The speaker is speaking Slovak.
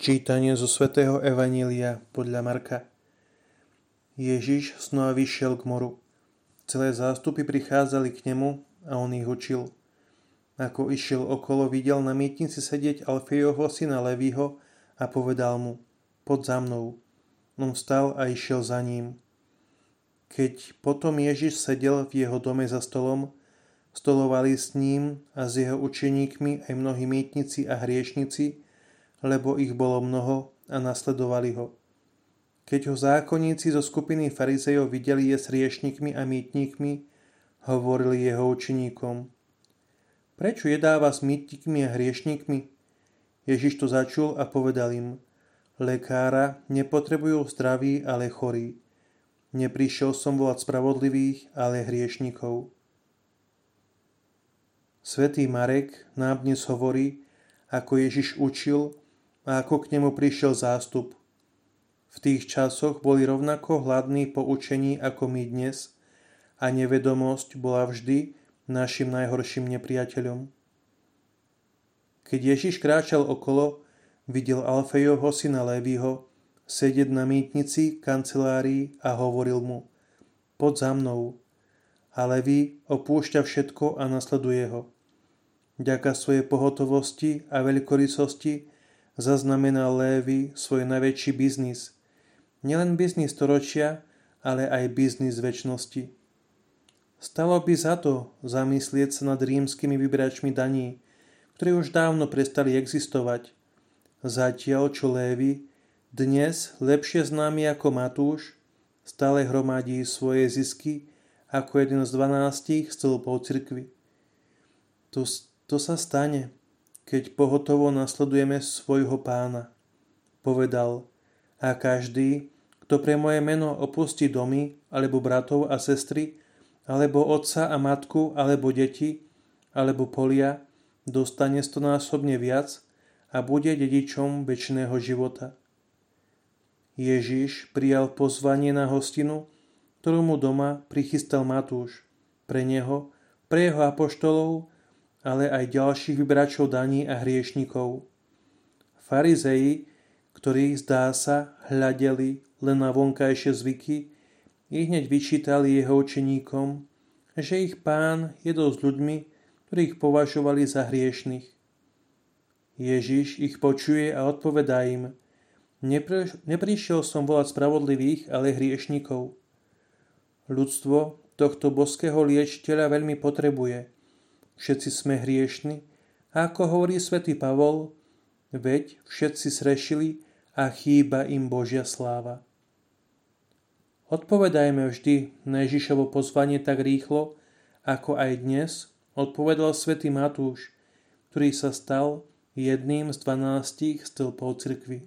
Čítanie zo svätého Evanília podľa Marka. Ježiš znova vyšiel k moru. Celé zástupy prichádzali k nemu a on ich učil. Ako išiel okolo, videl na mietnici sedieť Alfejovho syna Levího a povedal mu, pod za mnou. On vstal a išiel za ním. Keď potom Ježiš sedel v jeho dome za stolom, stolovali s ním a s jeho učeníkmi aj mnohí mietnici a hriešnici, lebo ich bolo mnoho a nasledovali ho. Keď ho zákonníci zo skupiny farizejov videli je s riešnikmi a mýtnikmi, hovorili jeho učeníkom. Prečo jedáva s mýtnikmi a hriešnikmi? Ježiš to začul a povedal im, lekára nepotrebujú zdraví, ale chorí. Neprišiel som volať spravodlivých, ale hriešnikov. Svetý Marek nám dnes hovorí, ako Ježiš učil a ako k nemu prišiel zástup. V tých časoch boli rovnako hladní po učení ako my dnes a nevedomosť bola vždy našim najhorším nepriateľom. Keď Ježiš kráčal okolo, videl Alfejovho syna Lévyho sedieť na mýtnici, kancelárii a hovoril mu Pod za mnou. A Levý opúšťa všetko a nasleduje ho. Ďaka svojej pohotovosti a veľkorysosti zaznamenal Lévy svoj najväčší biznis. Nielen biznis storočia, ale aj biznis väčšnosti. Stalo by za to zamyslieť sa nad rímskymi vybračmi daní, ktorí už dávno prestali existovať. Zatiaľ, čo Lévy, dnes lepšie známy ako Matúš, stále hromadí svoje zisky ako jeden z dvanástich stĺpov cirkvy. To, to sa stane, keď pohotovo nasledujeme svojho pána. Povedal, a každý, kto pre moje meno opustí domy, alebo bratov a sestry, alebo otca a matku, alebo deti, alebo polia, dostane stonásobne viac a bude dedičom väčšného života. Ježiš prijal pozvanie na hostinu, ktorú mu doma prichystal Matúš, pre neho, pre jeho apoštolov ale aj ďalších vybračov daní a hriešnikov. Farizeji, ktorí zdá sa hľadeli len na vonkajšie zvyky, ich hneď vyčítali jeho učeníkom, že ich pán jedol s ľuďmi, ktorých považovali za hriešných. Ježiš ich počuje a odpovedá im, neprišiel som volať spravodlivých, ale hriešnikov. Ľudstvo tohto boského liečiteľa veľmi potrebuje – všetci sme hriešni, a ako hovorí svätý Pavol, veď všetci srešili a chýba im Božia sláva. Odpovedajme vždy na Ježišovo pozvanie tak rýchlo, ako aj dnes odpovedal svätý Matúš, ktorý sa stal jedným z dvanástich stĺpov cirkvy.